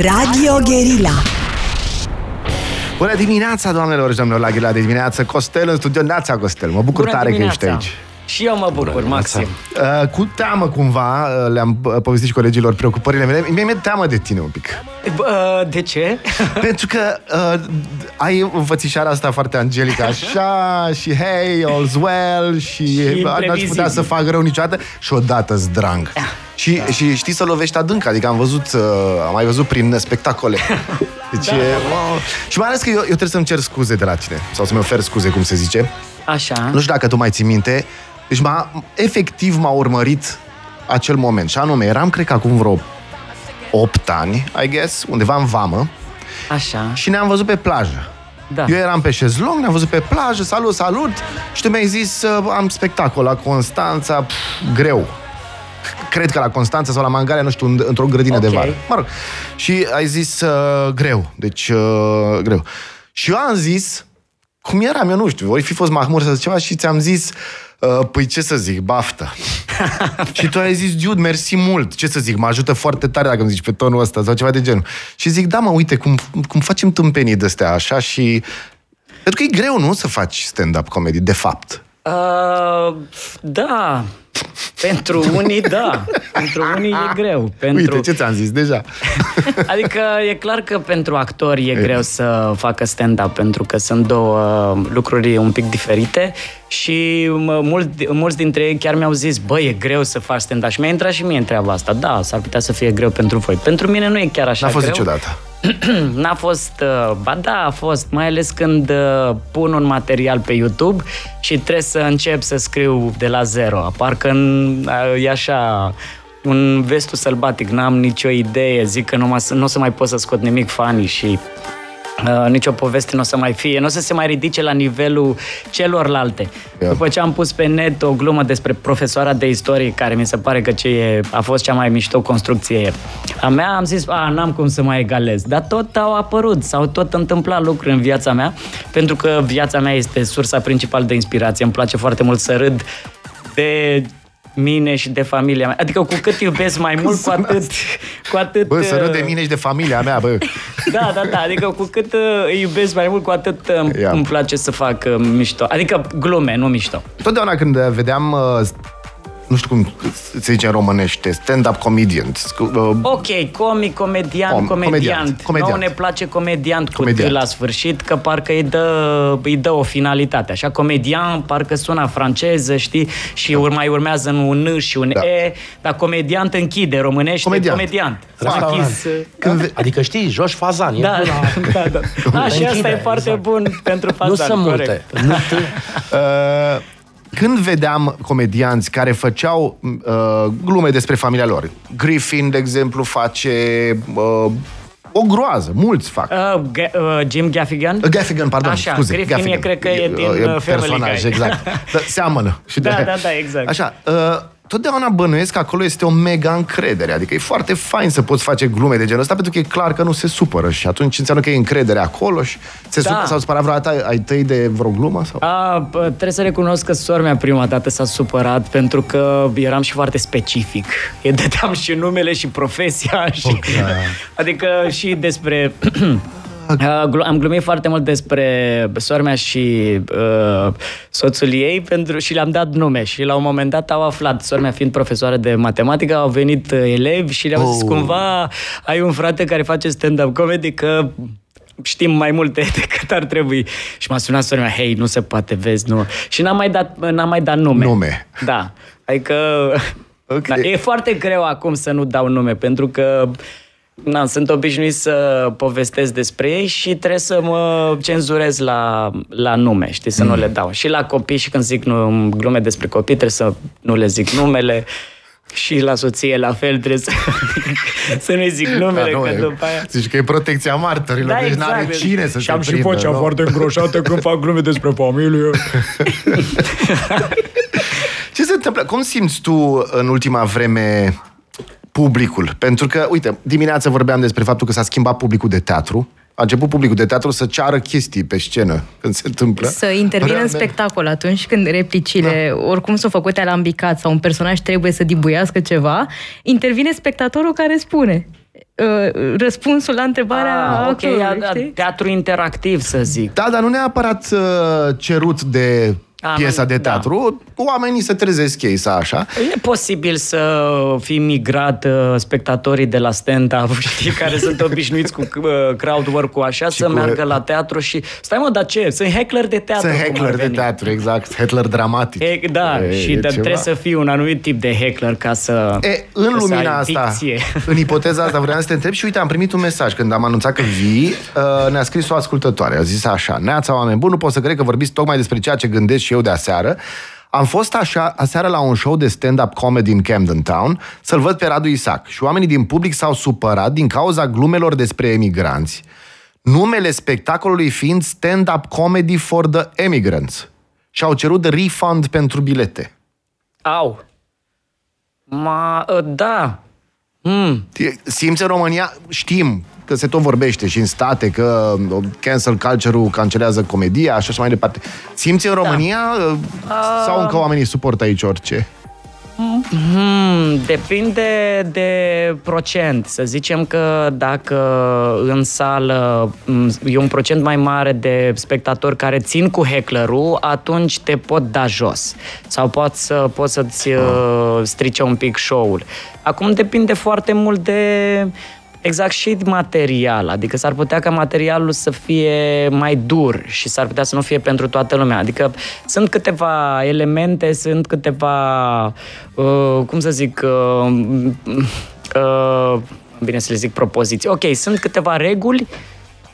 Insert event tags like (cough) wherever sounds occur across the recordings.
Radio Guerilla. Bună dimineața, doamnelor și domnilor, la Ghila de dimineață. Costel în studio. Nața, Costel. Mă bucur Bună tare dimineața. că ești aici. Și eu mă bucur, Maxim. Uh, cu teamă cumva, uh, le-am uh, povestit și colegilor preocupările mele. Mie mi-e teamă de tine un pic. Bă, de ce? (laughs) Pentru că uh, ai înfățișarea asta foarte angelică, așa, (laughs) și hey, all's well, și, Și n-aș putea imprevizibil. să fac rău niciodată, și odată zdrang. Și, Da. și știi să lovești adânc, adică am văzut, uh, am mai văzut prin spectacole. (laughs) Deci, Da. e, wow. Și mai ales că eu, eu trebuie să-mi cer scuze de la tine, sau să-mi ofer scuze, cum se zice. Așa. Nu știu dacă tu mai ții minte, deci m-a, efectiv m-a urmărit acel moment. Și anume, eram, cred că acum vreo 8 ani, I guess, undeva în vamă, Așa. și ne-am văzut pe plajă. Da. Eu eram pe șezlong, ne-am văzut pe plajă, salut, salut, și tu mi-ai zis, uh, am spectacol la Constanța, pf, greu. Cred că la Constanța sau la Mangalia, nu știu, în- într-o grădină de Ok. vară. Mă rog. Și ai zis uh, greu, deci uh, greu. Și eu am zis, cum eram, eu nu știu, ori fi fost mahmur sau ceva și ți-am zis, uh, păi ce să zic, baftă. (laughs) și tu ai zis, Dude, mersi mult. Ce să zic, mă ajută foarte tare dacă îmi zici pe tonul ăsta sau ceva de genul. Și zic, da, mă, uite, cum, cum facem tâmpenii de astea așa și... Pentru că e greu, nu, să faci stand-up comedy, de fapt. Uh, da. Pentru (laughs) unii, da. Pentru unii e greu. Pentru... Uite, ce ți-am zis deja. (laughs) Adică e clar că pentru actori e greu să facă stand-up pentru că sunt două lucruri un pic diferite și mă, mulți, mulți dintre ei chiar mi-au zis bă, e greu să faci stand-up și mi-a intrat și mie în treaba asta. Da, s-ar putea să fie greu pentru voi. Pentru mine nu e chiar așa N-a fost greu. niciodată. N-a fost, uh, ba da, a fost, mai ales când uh, pun un material pe YouTube și trebuie să încep să scriu de la zero. Parcă în- uh, e așa un vestul sălbatic, n-am nicio idee, zic că nu, mă- nu o să mai pot să scot nimic funny și Uh, nicio poveste nu o să mai fie, nu o să se mai ridice la nivelul celorlalte. Yeah. După ce am pus pe net o glumă despre profesoara de istorie, care mi se pare că ce e, a fost cea mai mișto construcție a mea, am zis, a, n-am cum să mai egalez. Dar tot au apărut, s-au tot întâmplat lucruri în viața mea, pentru că viața mea este sursa principală de inspirație. Îmi place foarte mult să râd de mine și de familia mea. Adică cu cât iubesc mai mult, cu atât... Cu atât Bă, să râd uh, de mine și de familia mea, bă. da, da, da, adică cu cât uh, îi iubesc mai mult, cu atât uh, Ia. îmi place să fac uh, mișto. Adică glume, nu mișto. Totdeauna când uh, vedeam, uh, nu știu cum se zice în românește, stand-up comedian. Uh, Ok, comic, comediant, Com- comediant. comediant, comediant. Nouă ne place comediant cu Comediant. T la sfârșit, că parcă îi dă, îi dă o finalitate. Așa, comedian parcă sună franceză, știi? Și ur- mai urmează un N și un Da. E, dar comediant închide, românește Comediant. comediant. Restaurant. Achis, uh, când ve- Adică știi, Joș Fazan, e Da, bun la... (laughs) da, da. A, și asta Închide, e foarte exact. bun pentru fazan, Nu sunt corect. multe. Nu te... (laughs) Uh, când vedeam comedianți care făceau uh, glume despre familia lor, Griffin, de exemplu, face uh, o groază, mulți fac. Uh, Ga- uh, Jim Gaffigan? Uh, Gaffigan, pardon, Așa, scuze. Griffin Gaffigan. e, cred că e din uh, Family personaj, Guy. exact. (laughs) Da, seamănă. Și Da, de- da, da, exact. Așa, uh, totdeauna bănuiesc că acolo este o mega încredere. Adică e foarte fain să poți face glume de genul ăsta, pentru că e clar că nu se supără și atunci înseamnă că e încredere acolo și se Da. supără sau supăra vreodată ai tăi de vreo glumă? Sau? A, bă, trebuie să recunosc că sora mea prima dată s-a supărat pentru că eram și foarte specific. Îi dădeam și numele și profesia și... Ok. (laughs) adică și despre... (clears throat) A, glu- Am glumit foarte mult despre sora mea și uh, soțul ei pentru, și le-am dat nume și la un moment dat au aflat, sora mea fiind profesoară de matematică, au venit uh, elevi și le-au zis Oh. cumva ai un frate care face stand-up comedy că știm mai multe (laughs) decât ar trebui. Și m-a sunat sora mea, hei, nu se poate, vezi, nu. Și n-am mai dat, n-am mai dat nume. Nume. Da. Adică Ok. (laughs) da, e foarte greu acum să nu dau nume, pentru că na, sunt obișnuit să povestesc despre ei și trebuie să mă cenzurez la, la nume, știi, să nu le dau. Și la copii și când zic nu, glume despre copii, trebuie să nu le zic numele. Și la soție la fel trebuie să, (laughs) să nu-i zic numele, Da, nu, că e- după aia... Zici că e protecția martorilor, Da, deci n-are exact. cine să Și se am și prindă, vocea nu? foarte îngroșată când fac glume despre familie. (laughs) Ce se întâmplă? Cum simți tu în ultima vreme publicul? Pentru că, uite, dimineața vorbeam despre faptul că s-a schimbat publicul de teatru. A început publicul de teatru să ceară chestii pe scenă când se întâmplă. Să intervină în Realmente. spectacol atunci când replicile, da. oricum sunt făcute alambicat sau un personaj trebuie să dibuiască ceva, intervine spectatorul care spune. uh, răspunsul la întrebarea Ah, ok, actorului, a- a- știi? teatru interactiv, să zic. Da, dar nu neapărat uh, cerut de A, piesa nu, de da. teatru. Oamenii se trezesc ei să așa. E posibil să fi migrat uh, spectatorii de la stand-up, (laughs) știi, care sunt obișnuiți cu uh, crowd work-ul așa, să cu- meargă la teatru și... Stai mă, dar ce? Sunt heckler de teatru. Sunt cum ar heckler de veni. teatru, exact. Heckler dramatic. E, da, E, și e de, ceva. trebuie să fii un anumit tip de heckler ca să E, în să lumina ai asta, dicție. (laughs) în ipoteza asta, vreau să te întreb și uite, am primit un mesaj când am anunțat că vii, uh, ne-a scris o ascultătoare, a zis așa, Neața, oameni buni, nu pot să cred că vorbiți tocmai despre ceea ce gândesc și eu de aseară. Am fost așa, aseară la un show de stand-up comedy în Camden Town să-l văd pe Radu Isac și oamenii din public s-au supărat din cauza glumelor despre emigranți, numele spectacolului fiind Stand-up Comedy for the Emigrants și au cerut refund pentru bilete. Au. Ma, uh, da. Hmm. Simți în România, știm că se tot vorbește și în state că uh, cancel culture-ul cancelează comedia și așa mai departe. Simți în România da. sau încă oamenii suportă aici orice? Hmm, depinde de procent. Să zicem că dacă în sală m, e un procent mai mare de spectatori care țin cu hecklerul, atunci te pot da jos. Sau pot să, poți să-ți uh, strice un pic show-ul. Acum depinde foarte mult de Exact și material, adică s-ar putea ca materialul să fie mai dur și s-ar putea să nu fie pentru toată lumea. Adică sunt câteva elemente, sunt câteva, uh, cum să zic, uh, uh, bine să le zic propoziții. Ok, sunt câteva reguli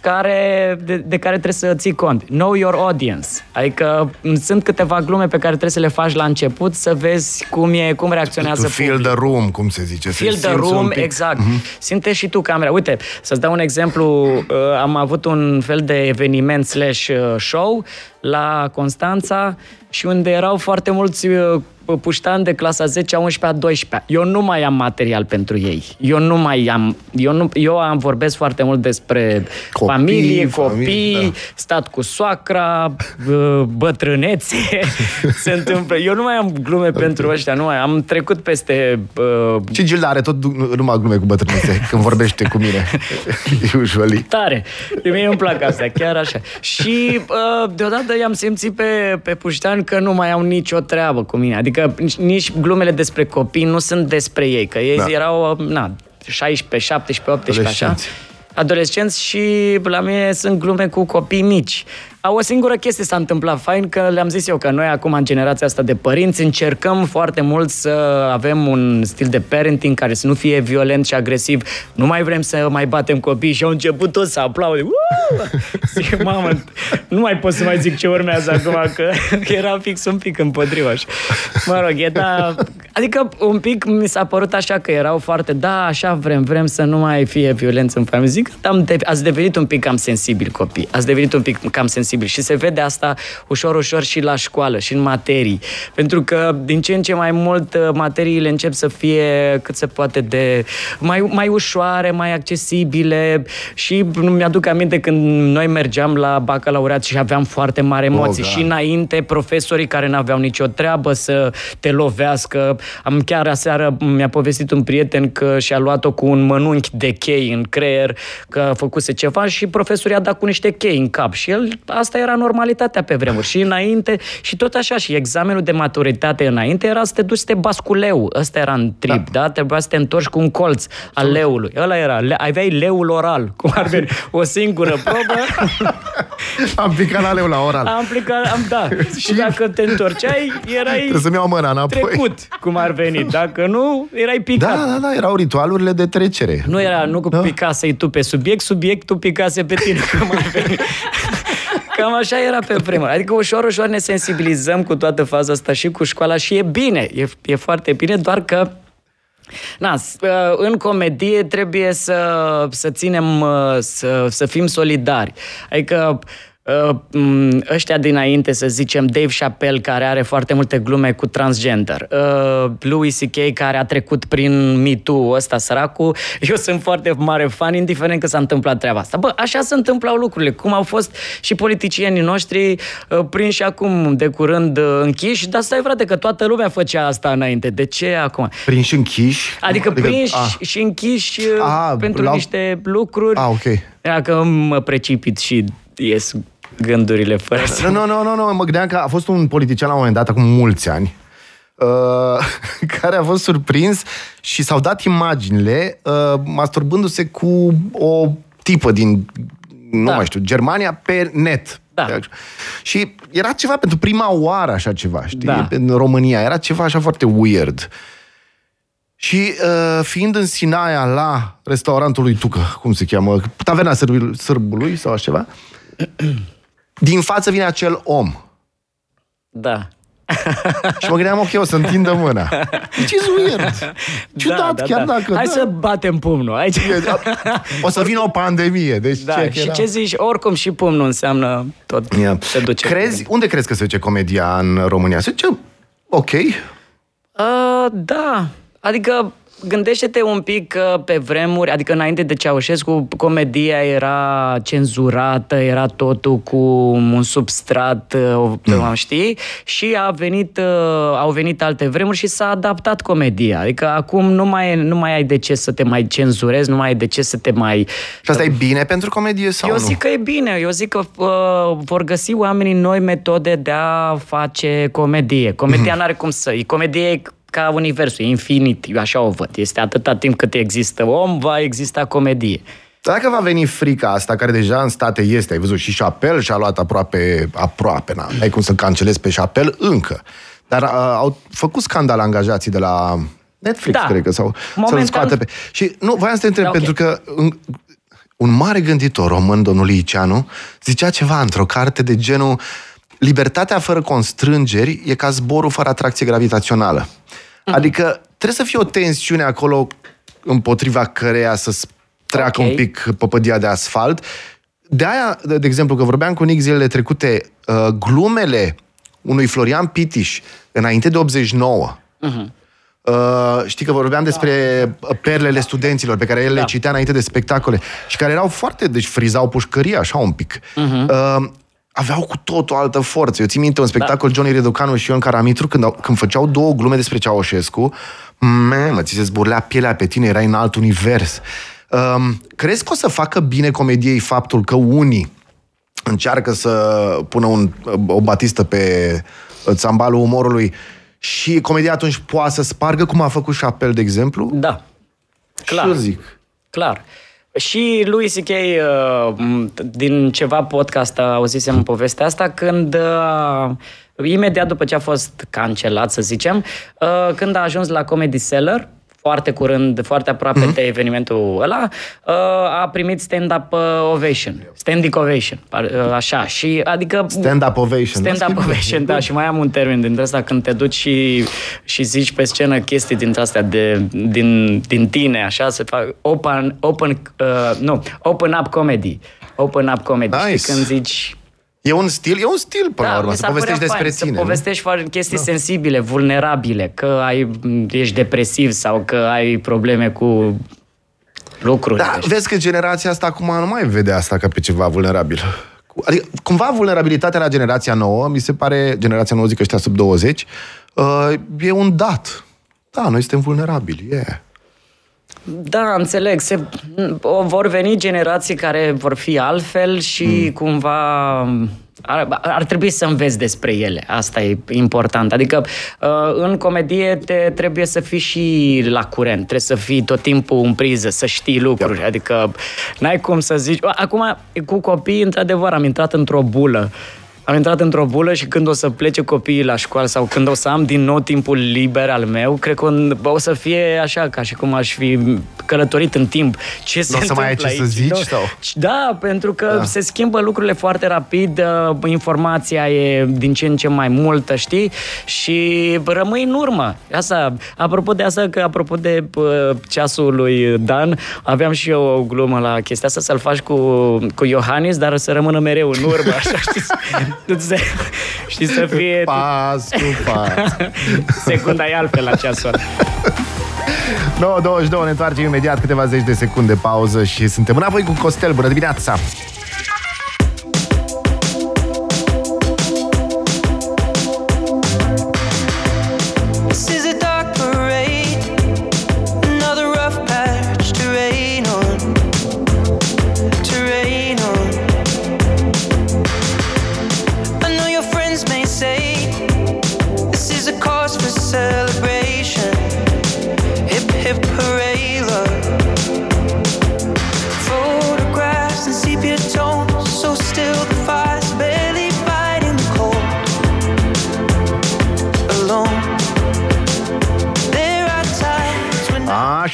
care, de, de care trebuie să ții cont. Know your audience. Adică m, sunt câteva glume pe care trebuie să le faci la început să vezi cum e, cum reacționează To feel the room, cum se zice. să Feel the simți un room, pic. exact. Mm-hmm. Simte și tu camera. Uite, să-ți dau un exemplu. uh, Am avut un fel de eveniment slash uh, show la Constanța și unde erau foarte mulți uh, puștani de clasa 10, a 11, a 12. Eu nu mai am material pentru ei. Eu nu mai am... Eu, nu, eu am vorbesc foarte mult despre Copii, familie, copii, familie, da. stat cu soacra, uh, bătrânețe, (laughs) se întâmplă. Eu nu mai am glume pentru ăștia, nu mai am trecut peste uh, Și Gilda are tot du- numai glume cu bătrânițe (laughs) când vorbește cu mine. (laughs) Usually. tare. De mie îmi plac astea, chiar așa. Și uh, deodată i-am simțit pe, pe puștean că nu mai au nicio treabă cu mine. Adică nici, nici glumele despre copii nu sunt despre ei, că ei Da. da. erau, uh, na, 16, 17, 18, așa. Adolescenți. Adolescenți și la mine sunt glume cu copii mici. A, O singură chestie s-a întâmplat fain, că le-am zis eu că noi acum în generația asta de părinți încercăm foarte mult să avem un stil de parenting care să nu fie violent și agresiv. Nu mai vrem să mai batem copii și au început toți să aplaude. Uuu! (laughs) Zic, mamă, nu mai pot să mai zic ce urmează acum, că (laughs) era fix un pic împotriva. așa. Mă rog, e da... Adică un pic mi s-a părut așa că erau foarte, da, așa vrem, vrem să nu mai fie violență în familie. Zic, am de- ați devenit un pic cam sensibil copii, ați devenit un pic cam sensibil și se vede asta ușor, ușor și la școală și în materii. Pentru că din ce în ce mai mult uh, materiile încep să fie cât se poate de mai, mai ușoare, mai accesibile și mi-aduc aminte când noi mergeam la bacalaureat și aveam foarte mari emoții da. și înainte profesorii care n-aveau nicio treabă să te lovească. Am chiar aseară mi-a povestit un prieten că și-a luat-o cu un mănunchi de chei în creier, că a făcuse ceva și profesorul i-a dat cu niște chei în cap și el, asta era normalitatea pe vremuri și înainte și tot așa și examenul de maturitate înainte era să te duci să te bați cu leu, ăsta era în trip, da? da? Trebuia să te întorci cu un colț al leului, ăla era, le- aveai leul oral, cum ar veni, o singură probă, (laughs) Am picat la leu la oral. am plecat, am, da, (laughs) și dacă te întorceai, erai Trebuie să-mi iau mâna înapoi. trecut, cum ar veni. Dacă nu, erai picat. Da, da, da, erau ritualurile de trecere. Nu era, nu că Da. picasei tu pe subiect, subiectul picase pe tine, (laughs) cum ar veni. Cam așa era pe vremuri. Adică ușor, ușor ne sensibilizăm cu toată faza asta și cu școala și e bine, e, e foarte bine, doar că Na, s- uh, în comedie trebuie să, să ținem, uh, să, să fim solidari. Adică uh, m, ăștia dinainte, să zicem, Dave Chappelle, care are foarte multe glume cu transgender, uh, Louis C.K., care a trecut prin Me Too, ăsta săracul, eu sunt foarte mare fan, indiferent că s-a întâmplat treaba asta. Bă, așa se întâmplau lucrurile, cum au fost și politicienii noștri uh, prinși acum de curând uh, închiși, dar stai frate că toată lumea făcea asta înainte. De ce acum? Prinși închiși? Adică prinși ah, și închiși Ah, ah, pentru la- niște lucruri. Ah, ok. Dacă mă precipit și ies gândurile fără să... Nu, nu, nu, nu, mă gândeam că a fost un politician la un moment dat, acum mulți ani, uh, (laughs) care a fost surprins și s-au dat imaginile uh, masturbându-se cu o tipă din, nu Da. mai știu, Germania pe net. Da. Și era ceva pentru prima oară așa ceva, știi, Da. în România. Era ceva așa foarte weird. Și uh, fiind în Sinaia la restaurantul lui Tucă, cum se cheamă, taverna sârbil, sârbului sau așa ceva, din față vine acel om. Da. (laughs) Și mă gândeam, ok, o să întindă mâna. Ce weird. (laughs) Ciudat, da, chiar da. dacă... Hai da. să batem pumnul. Aici... O să vină o pandemie, deci Da, ce, și era? ce zici? Oricum și pumnul înseamnă tot. Ia. Se duce. Crezi, unde crezi că se duce comedia în România? Se duce ok. Uh, da, adică gândește-te un pic că pe vremuri, adică înainte de Ceaușescu, comedia era cenzurată, era totul cu un substrat, uh, mm. știi? Și a venit, uh, au venit alte vremuri și s-a adaptat comedia. Adică acum nu mai, e- nu mai ai de ce să te mai cenzurezi, nu mai ai de ce să te mai... Și asta e bine pentru comedie sau Eu nu? zic că e bine, eu zic că uh, vor găsi oamenii noi metode de a face comedie. Comedia Mhm. (laughs) n-are cum să... E comedie e ca universul, e infinit, eu așa o văd. Este atâta timp cât există om, va exista comedie. Dar Dacă va veni frica asta, care deja în state este, ai văzut, și Chapel și-a luat aproape, aproape, na, ai cum să-l cancelezi pe Chapel încă. Dar uh, au făcut scandal angajații de la Netflix, Da. cred că, sau să-l Momentan- scoate pe... Și nu, voiam să te întreb, Da, ok. pentru că în, un mare gânditor român, domnul Iceanu, zicea ceva într-o carte de genul Libertatea fără constrângeri e ca zborul fără atracție gravitațională. Mhm. Adică trebuie să fie o tensiune acolo împotriva căreia să treacă Ok. un pic păpădia de asfalt. De aia, de, de exemplu, că vorbeam cu Nick zilele trecute, uh, glumele unui Florian Pitiș înainte de 89, Uh, știi că vorbeam despre perlele studenților pe care el le Da. citea înainte de spectacole și care erau foarte, deci frizau pușcăria așa un pic. Uh, aveau cu tot o altă forță. Eu țin minte un spectacol Johnny Reducanu și Ion Caramitru când, au, când făceau două glume despre Ceaușescu, mamă, ți se zburlea pielea pe tine, erai în alt univers. Um, crezi că o să facă bine comediei faptul că unii încearcă să pună un, o batistă pe țambalul umorului și comedia atunci poate să spargă, cum a făcut Chapel, de exemplu? Da, clar. Și eu zic. clar. Și lui C.K. uh, m, din ceva podcast auzisem povestea asta când uh, imediat după ce a fost cancelat, să zicem, uh, când a ajuns la Comedy Cellar, foarte curând, foarte aproape Mhm. de evenimentul ăla, uh, a primit stand-up uh, ovation, standing ovation, par- uh, așa, și adică... Stand-up ovation. Stand-up Da, ovation, da, și mai am un termen dintre asta când te duci și, și zici pe scenă chestii dintre astea de, din, din tine, așa, se fac open, open, uh, nu, open up comedy. Open up comedy, Nice. știi, când zici... E un stil, e un stil până la urmă, Da, mi să s-ar povestești părea despre fain, tine. Să nu? povestești foarte chestii da. sensibile, vulnerabile, că ai, ești depresiv sau că ai probleme cu lucruri. Da, vezi că generația asta acum nu mai vede asta ca pe ceva vulnerabil. Cu- Adică, cumva, vulnerabilitatea la generația nouă, mi se pare, generația nouă, zic ăștia sub 20, uh, e un dat. Da, noi suntem vulnerabili, yeah. Da, înțeleg. Se, o, vor veni generații care vor fi altfel și mm. cumva ar, ar trebui să înveți despre ele. Asta e important. Adică uh, în comedie te trebuie să fii și la curent. Trebuie să fii tot timpul în priză, să știi lucruri. Adică n-ai cum să zici... Acum, cu copii, într-adevăr, am intrat într-o bulă Am intrat într-o bulă și când o să plece copiii la școală sau când o să am din nou timpul liber al meu, cred că o- o să fie așa, ca și cum aș fi călătorit în timp. Ce se Nu o să mai ai întâmplă ce să aici? zici, Nu. sau? Da, pentru că da. se schimbă lucrurile foarte rapid, uh, informația e din ce în ce mai multă, știi? Și rămâi în urmă. Asta, apropo de asta, că apropo de uh, ceasul lui Dan, aveam și eu o glumă la chestia asta, să-l faci cu, cu Iohannis, dar să rămână mereu în urmă, (laughs) așa, știi? Să- știi, să fie... Pas cu pas. (laughs) Secunda e altfel la ceasul ăla. 9.22, ne întoarcem imediat câteva zeci de secunde pauză și suntem înapoi cu Costel. Bună dimineața!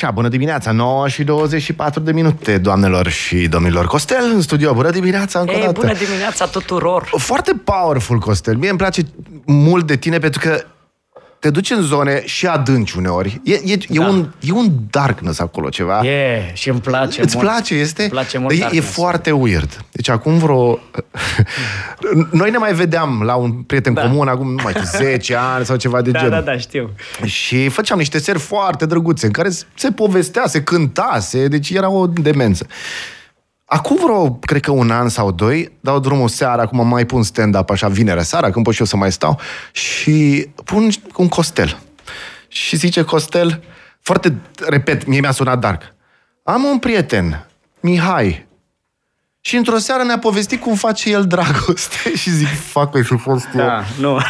Așa, bună dimineața, 9 și 24 de minute, doamnelor și domnilor. Costel în studio, bună dimineața încă o Ei, dată. bună dimineața tuturor! Foarte powerful, Costel. Mie îmi place mult de tine pentru că te duci în zone și adânci uneori. E, e, e, Da. un, e un darkness acolo ceva. E, și îmi place Îți mult. place, este? Îmi place mult e, e darkness. foarte weird. Deci acum vreo... (laughs) Noi ne mai vedeam la un prieten Da. comun acum, nu mai știu, (laughs) 10 ani sau ceva de Da, genul. da, da, știu. Și făceam niște seri foarte drăguțe în care se povestea, se cânta, se, deci era o demență. Acum vreo, cred că un an sau doi, dau drumul seara, acum mai pun stand-up așa vinerea seara, când pot și eu să mai stau, și pun un costel. Și zice Costel, foarte, repet, mie mi-a sunat dark. Am un prieten, Mihai, și într-o seară ne-a povestit cum face el dragoste (laughs) și zic, fac, ai fi fost eu. Da, nu. (laughs)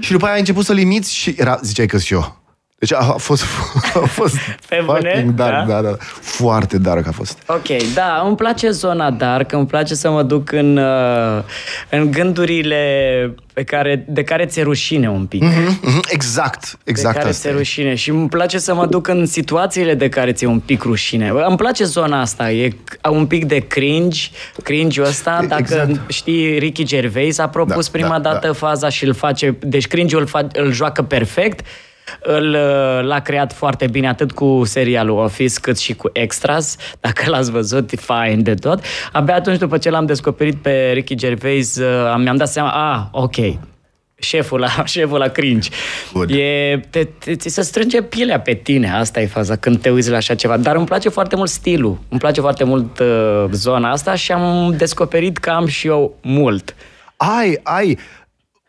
Și după aia ai început să limiți și era, ziceai că și eu. Deci a, a fost, (laughs) a fost Pe bune? fucking dark, Da? da? da, Foarte dark a fost. Ok, da, îmi place zona dark, îmi place să mă duc în, uh, în gândurile pe care, de care ți-e rușine un pic. Mhm, mhm, Exact, exact de care asta. ți-e e. rușine și îmi place să mă duc în situațiile de care ți-e un pic rușine. Îmi place zona asta, e un pic de cringe, cringe-ul ăsta, E- dacă exact. știi, Ricky Gervais a propus Da, prima da, dată da. faza și îl face, deci cringe-ul îl, fa, îl joacă perfect, îl, uh, l-a creat foarte bine atât cu serialul Office cât și cu Extras, dacă l-ați văzut, e fain de tot. Abia atunci după ce l-am descoperit pe Ricky Gervais, uh, mi-am dat seama, a, ok, șeful la, (laughs) șeful la cringe. Good. E, te, te, ți se strânge pielea pe tine, asta e faza, când te uiți la așa ceva. Dar îmi place foarte mult stilul, îmi place foarte mult uh, zona asta și am descoperit că am și eu mult. Ai, ai...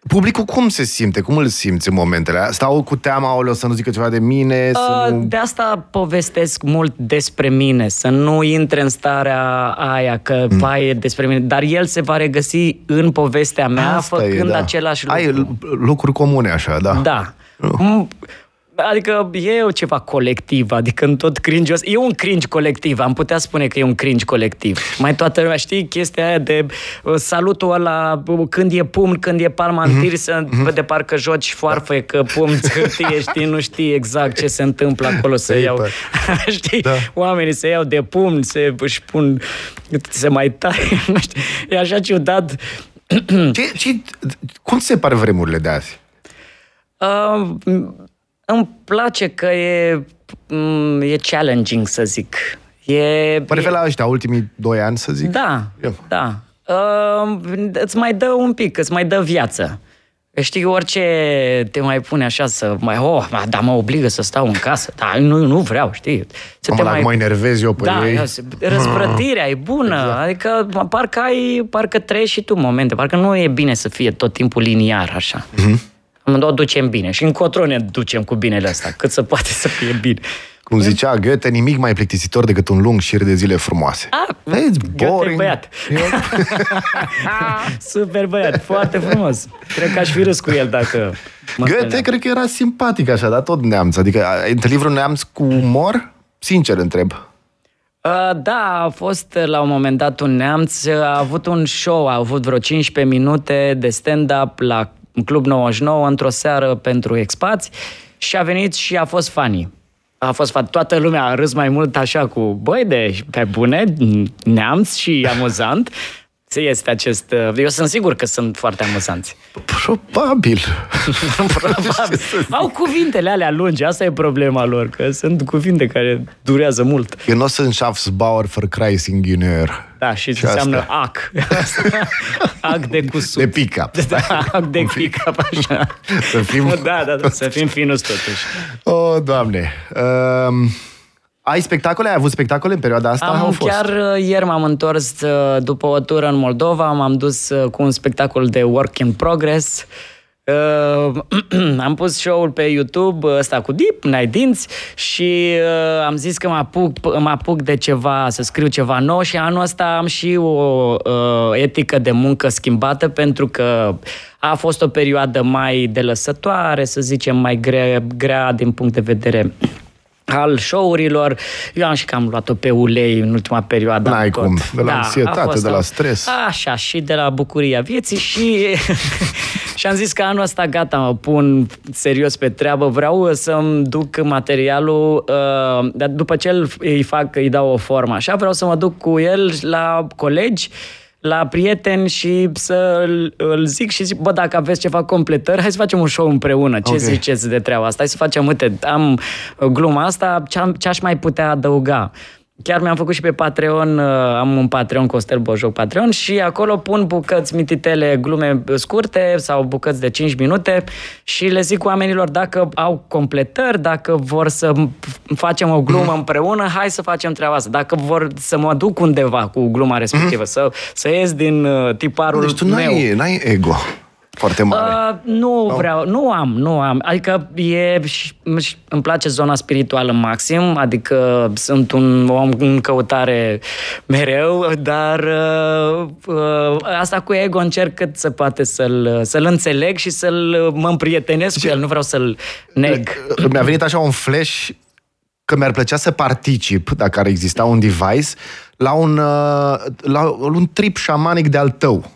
Publicul cum se simte? Cum îl simți în momentele alea? Stau cu teama, o să nu zică ceva de mine, să Uh, nu... De asta povestesc mult despre mine, să nu intre în starea aia că mm. vai, e despre mine, dar el se va regăsi în povestea mea Asta făcând e, da. același lucru. Ai l- lucruri comune așa, da. Da. Mm, Adică e o ceva colectiv, adică în tot cringe E un cringe colectiv, am putea spune că e un cringe colectiv. Mai toată lumea știi chestia aia de uh, salutul ăla, uh, când e pumn, când e palma în tir, să de parcă joci foarfă, că pumn, hârtie, știi, nu știi exact ce se întâmplă acolo, să iau, (laughs) știi, Da. oamenii se iau de pumn, se își pun, se mai taie, (laughs) nu știu, e așa ciudat. Ce, ce, cum ți se par vremurile de azi? Uh, îmi place că e, m, e challenging, să zic. E, Mă refer e, la ăștia, ultimii doi ani, să zic. Da, Ia. da. Uh, îți mai dă un pic, îți mai dă viață. Că Știi, orice te mai pune așa să mai, oh, ma, dar mă obligă să stau în casă. Da, nu, nu vreau, știi? Să Mamă, dacă mă enervez eu pe da, ei. ia, se- răzvrătirea e bună. Exact. Adică parcă ai, parcă trăiești și tu momente. Parcă nu e bine să fie tot timpul liniar așa. Mm-hmm. Amândouă ducem bine și încotro ne ducem cu binele ăsta, cât să poate să fie bine. Cum zicea Goethe, nimic mai plictisitor decât un lung șir de zile frumoase. Ah, Vezi, Goethe boring. băiat. (laughs) (laughs) Super băiat, foarte frumos. Cred că aș fi râs cu el dacă... mă Goethe întâlneam. cred că era simpatic așa, dar tot neamț. Adică ai întâlnit vreun neamț cu umor? Sincer întreb. Uh, Da, a fost uh, la un moment dat un neamț, uh, a avut un show, a avut vreo 15 minute de stand-up la Club 99 într-o seară pentru expați și a venit și a fost funny. A fost funny. Toată lumea a râs mai mult așa cu, băi, de pe bune, neamț și amuzant. Este acest... uh, Eu sunt sigur că sunt foarte amuzanți. Probabil. (laughs) Probabil. Au cuvintele alea lungi, asta e problema lor, că sunt cuvinte care durează mult. Genossenschaftsbauer für Kreisingenieur. Da, și, Și înseamnă asta. ac. (laughs) ac de cusut. De pick-up. Da, ac de pick-up, așa. Să fim- Da, da, da, să fim finus totuși. O, Doamne. Um, ai spectacole? Ai avut spectacole în perioada asta? Au Am, fost. chiar uh, ieri m-am întors uh, după o tură în Moldova, m-am dus uh, cu un spectacol de work in progress. Uh, (clears throat) am pus show-ul pe YouTube, uh, ăsta cu Deep, n-ai dinți și uh, am zis că mă apuc, mă apuc de ceva, să scriu ceva nou și anul ăsta am și o uh, etică de muncă schimbată pentru că a fost o perioadă mai delăsătoare, să zicem, mai grea, grea din punct de vedere al show-urilor. Eu am și cam luat-o pe ulei în ultima perioadă. N-ai am tot. cum. De la a anxietate, fost de la o- stres. Așa, și de la bucuria vieții și, (laughs) și am zis că anul ăsta gata, mă pun serios pe treabă, vreau să-mi duc materialul, uh, dar după ce îl, îi fac, îi dau o formă, așa vreau să mă duc cu el la colegi, la prieteni și să îl, îl zic și zic, bă, dacă aveți ceva completări, hai să facem un show împreună. Ce Ok. ziceți de treaba asta? Hai să facem, uite, am uh, gluma asta, ce-am- ce-aș mai putea adăuga? Chiar mi-am făcut și pe Patreon, uh, am un Patreon, Costel Bojoc Patreon și acolo pun bucăți mititele, glume scurte sau bucăți de 5 minute și le zic oamenilor dacă au completări, dacă vor să m- facem o glumă împreună, hai să facem treaba asta. Dacă vor să mă duc undeva cu gluma respectivă, să, să ies din uh, tiparul Deci tu meu. n-ai, n-ai ego foarte mare. Uh, nu vreau, nu am, nu am. Adică e, și, și îmi place zona spirituală maxim, adică sunt un om în căutare mereu, dar uh, uh, asta cu ego încerc cât se poate să-l, să-l înțeleg și să-l mă împrietenesc cu el, nu vreau să-l neg. Mi-a venit așa un flash că mi-ar plăcea să particip, dacă ar exista un device, la un, uh, la un trip șamanic de-al tău.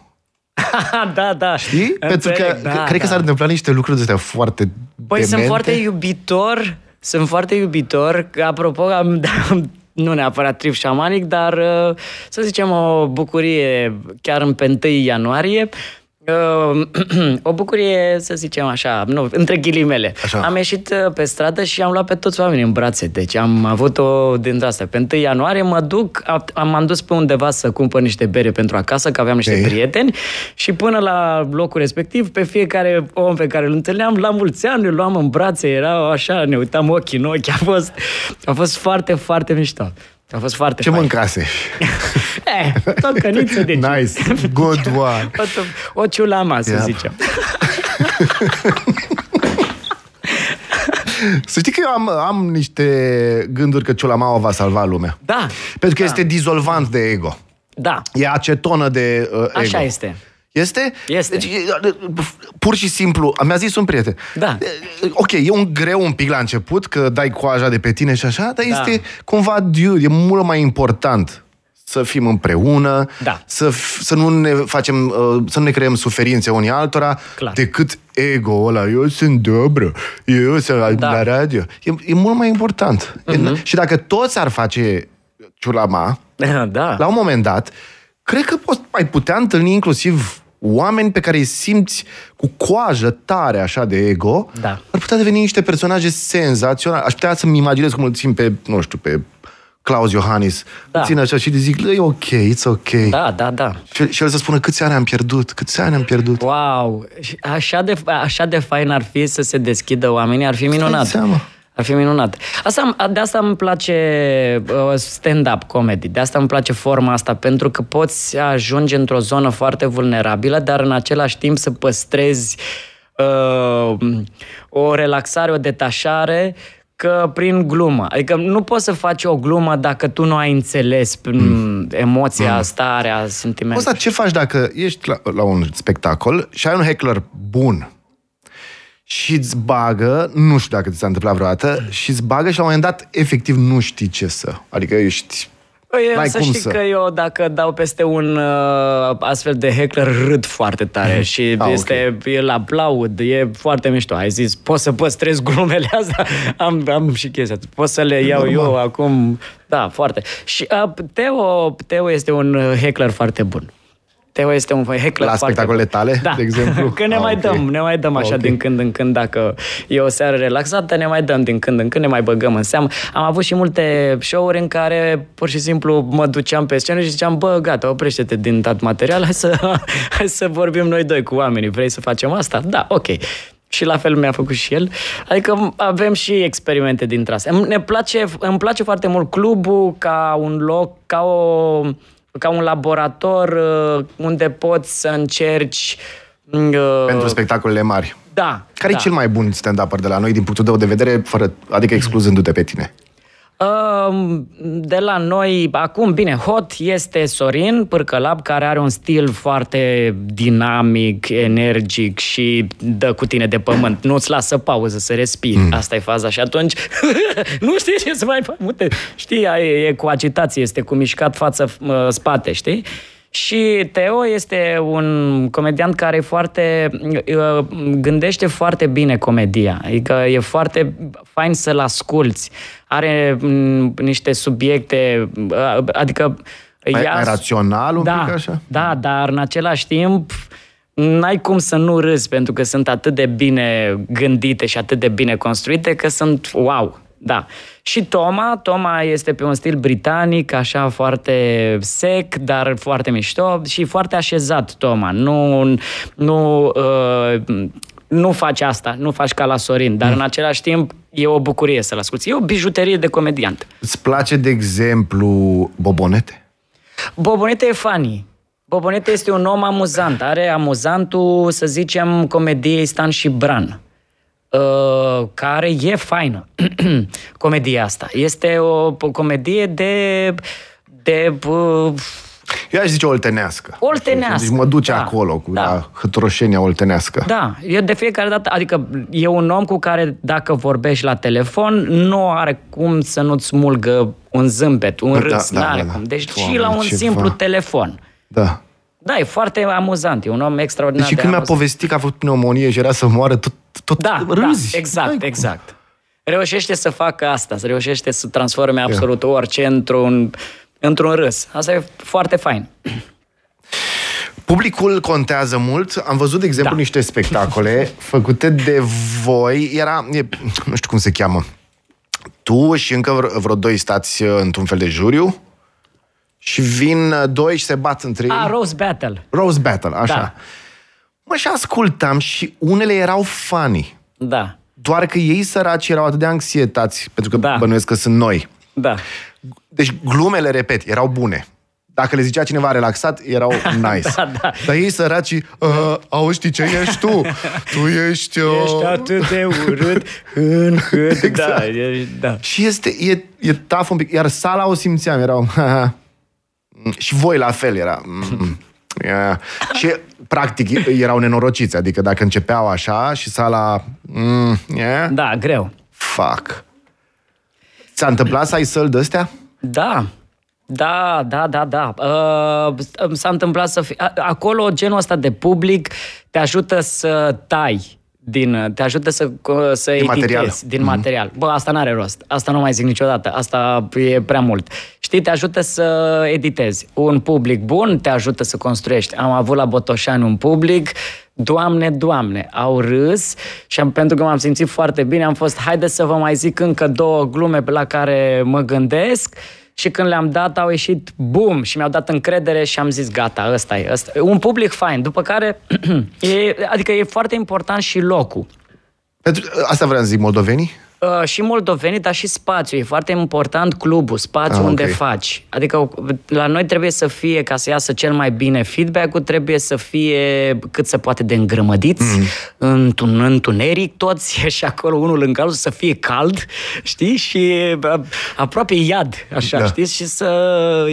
(laughs) da, da. Știi? Pentru că Înțeleg, da, cred că da. s-ar întâmpla niște lucruri de astea foarte Păi sunt demente. foarte iubitor, sunt foarte iubitor. că, Apropo, am, (laughs) am nu neapărat trip șamanic, dar uh, să zicem o bucurie chiar în pe 1 ianuarie. Uh, (clears throat) o bucurie, să zicem așa, nu, între ghilimele. Așa. Am ieșit uh, pe stradă și am luat pe toți oamenii în brațe. Deci am avut o dintre astea. Pe 1 ianuarie mă duc, am, am dus pe undeva să cumpăr niște bere pentru acasă, că aveam niște Ok. prieteni și până la locul respectiv, pe fiecare om pe care îl întâlneam, la mulți ani, îl luam în brațe, era așa, ne uitam ochii în ochi, a fost, a fost foarte, foarte mișto. A fost foarte Ce fain. mâncase? (laughs) Eh, tot căniță de Nice. Good one. (laughs) O, o ciulama, să Yep. zicem. (laughs) Să știi că eu am, am niște gânduri că Ciulamaua va salva lumea. Da, Pentru că este dizolvant de ego. da, E acetonă de uh, ego. așa este. Este? Este. Deci, e, pur și simplu, mi-a zis un prieten. Da. E, Ok, e un greu un pic la început, că dai coaja de pe tine și așa, dar Da. este cumva, dude, e mult mai important să fim împreună, Da. să, f- să nu ne facem, uh, să nu ne creăm suferințe unii altora, Clar. decât ego-ul ăla. Eu sunt dobră, eu sunt Da. la radio. E, e mult mai important. E, și dacă toți ar face ciulama, (laughs) Da. la un moment dat, cred că poți, ai putea întâlni inclusiv oameni pe care îi simți cu coajă tare așa de ego, Da. ar putea deveni niște personaje senzaționale. Aș putea să-mi imaginez cum îl țin pe, nu știu, pe Claus Iohannis. Da. Îl țin așa și le zic, e ok, it's ok. Da, da, da. Și, și el să spună câți ani am pierdut, câți ani am pierdut. Wow! Și Așa de, așa de fain ar fi să se deschidă oamenii, ar fi minunat. seama. Ar fi minunat. Asta, de asta îmi place uh, stand-up comedy, de asta îmi place forma asta, pentru că poți ajunge într-o zonă foarte vulnerabilă, dar în același timp să păstrezi uh, o relaxare, o detașare, că prin glumă. Adică nu poți să faci o glumă dacă tu nu ai înțeles mm. emoția, starea, sentimentul. Asta ce faci dacă ești la, la un spectacol și ai un heckler bun și îți bagă, nu știu dacă ți s-a întâmplat vreodată, și îți bagă și la un moment dat efectiv nu știi ce să. Adică ești Păi, N-ai să cum știi să. că eu dacă dau peste un uh, astfel de heckler râd foarte tare și Ah, ok. este, el aplaud, e foarte mișto. Ai zis, poți să păstrez glumele astea? (laughs) Am, am și chestia. Pot să le iau eu acum? Da, foarte. Și uh, Teo, Teo este un uh, heckler foarte bun. Teo este un heckler La foarte spectacolele bun. tale, da. de exemplu? (laughs) Că ne Ah, mai ok. dăm, ne mai dăm așa Ok. din când în când, dacă e o seară relaxată, ne mai dăm din când în când, ne mai băgăm în seamă. Am avut și multe show-uri în care pur și simplu mă duceam pe scenă și ziceam, bă, gata, oprește-te din dat material, hai să, (laughs) hai să vorbim noi doi cu oamenii, vrei să facem asta? Da, ok. Și la fel mi-a făcut și el. Adică avem și experimente dintre astea. Îmi- Ne place, îmi place foarte mult clubul ca un loc, ca o ca un laborator uh, unde poți să încerci uh, Pentru spectacolele mari. da. Care da. e cel mai bun stand-up de la noi din punctul tău de vedere, fără, adică excluzându-te pe tine? Um, De la noi, acum, bine, hot este Sorin Pârcălap, care are un stil foarte dinamic, energic și dă cu tine de pământ. Nu-ți lasă pauză să respiri. Mm. Asta e faza. Și atunci (laughs) nu știi ce să mai faci. Uite, Știi, e, e cu agitație, este cu mișcat față-spate, știi? Și Teo este un comediant care e foarte uh, gândește foarte bine comedia. Adică e foarte fain să-l asculți. Are m, niște subiecte, uh, adică Mai, ia- mai rațional un da, pic așa? Da, dar în același timp n-ai cum să nu râzi pentru că sunt atât de bine gândite și atât de bine construite că sunt wow. Da. Și Toma, Toma este pe un stil britanic, așa foarte sec, dar foarte mișto și foarte așezat Toma. Nu, nu, uh, nu faci asta, nu faci ca la Sorin, dar în același timp e o bucurie să-l asculti. E o bijuterie de comediant. Îți place, de exemplu, Bobonete? Bobonete e funny. Bobonete este un om amuzant. Are amuzantul, să zicem, comediei Stan și Bran. Uh, care e faină. (clears throat) Comedia asta. Este o, o comedie de... de uh, Eu aș zice oltenească. Oltenească, Deci mă duce da, acolo cu da. da. hătoroșenia oltenească. Da, e de fiecare dată, adică e un om cu care dacă vorbești la telefon, nu are cum să nu-ți smulgă un zâmbet, un Da, râs, da, n-are da, da. cum. Deci Doamne, și la un ceva. simplu telefon. da. Da, e foarte amuzant, e un om extraordinar Deci de când mi-a amuzant. povestit că a făcut pneumonie și era să moară, tot, tot Da, râzi. da, exact, N-ai cum. exact. Reușește să facă asta, să reușește să transforme absolut orice într-un, într-un râs. Asta e foarte fain. Publicul contează mult. Am văzut, de exemplu, Da. niște spectacole făcute de voi. Era, e, nu știu cum se cheamă, tu și încă vreo, vreo doi stați uh, într-un fel de juriu și vin uh, doi și se bat între ei. A, Rose Battle. Rose Battle, așa. Da. Mă, și ascultam și unele erau funny. Da, Doar că ei săraci erau atât de anxietați, pentru că Da. bănuiesc că sunt noi. da. Deci glumele, repet, erau bune. Dacă le zicea cineva relaxat, erau (laughs) nice. Da, da. Dar ei săraci, uh, auzi, știi ce ești tu? (laughs) Tu ești... Uh... Ești atât de urât, în cât, (laughs) Exact. da, e, da. Și este, e, e taf un pic. Iar sala o simțeam, erau... și voi la fel era... Mm, (laughs) yeah. Și practic erau nenorociți, adică dacă începeau așa și sala... Mm, yeah, Da, greu. fuck. Ți-a întâmplat să ai săl de-astea? Da, da, da, da, da. Uh, s-a întâmplat să fie... a- Acolo, genul ăsta de public te ajută să tai din, te ajută să, co- să Din editezi material. din material. Bă, asta n-are rost. Asta nu mai zic niciodată. Asta e prea mult. Știi, te ajută să editezi. Un public bun te ajută să construiești. Am avut la Botoșani un public Doamne, Doamne, au râs și am, pentru că m-am simțit foarte bine, am fost, haide să vă mai zic încă două glume pe la care mă gândesc și când le-am dat au ieșit bum și mi-au dat încredere și am zis gata, ăsta e, ăsta e. Un public fain, după care, (clears throat) e, adică e foarte important și locul. Pentru, asta vreau să zic, moldovenii? Uh, și moldovenii, dar și spațiu. E foarte important clubul, spațiul Ah, unde ok. faci. Adică la noi trebuie să fie, ca să iasă cel mai bine feedback-ul, trebuie să fie cât se poate de îngrămădiți, Mm. într-un întuneric, toți (laughs) și acolo unul în altul, să fie cald, știi? Și uh, aproape iad, așa, Da. da. știți? Și să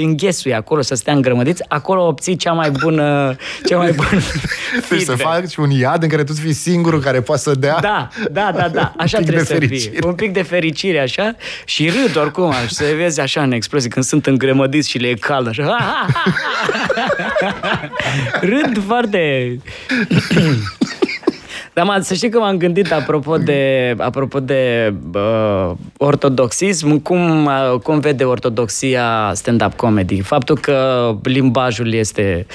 înghesuie acolo, să stea îngrămădiți. Acolo obții cea mai bună, cea mai bună (laughs) Deci să feedback. faci un iad în care tu să fii singurul care poate să dea Da, da, da, da. (laughs) Așa un pic trebuie de să fericire. un pic de fericire așa și râd oricum și se vezi așa în explozie când sunt îngrămădiți și le e cald așa. (laughs) râd foarte... (clears throat) Dar mă, să știi că m-am gândit apropo de, apropo de uh, ortodoxism, cum, uh, cum vede ortodoxia stand-up comedy? Faptul că limbajul este,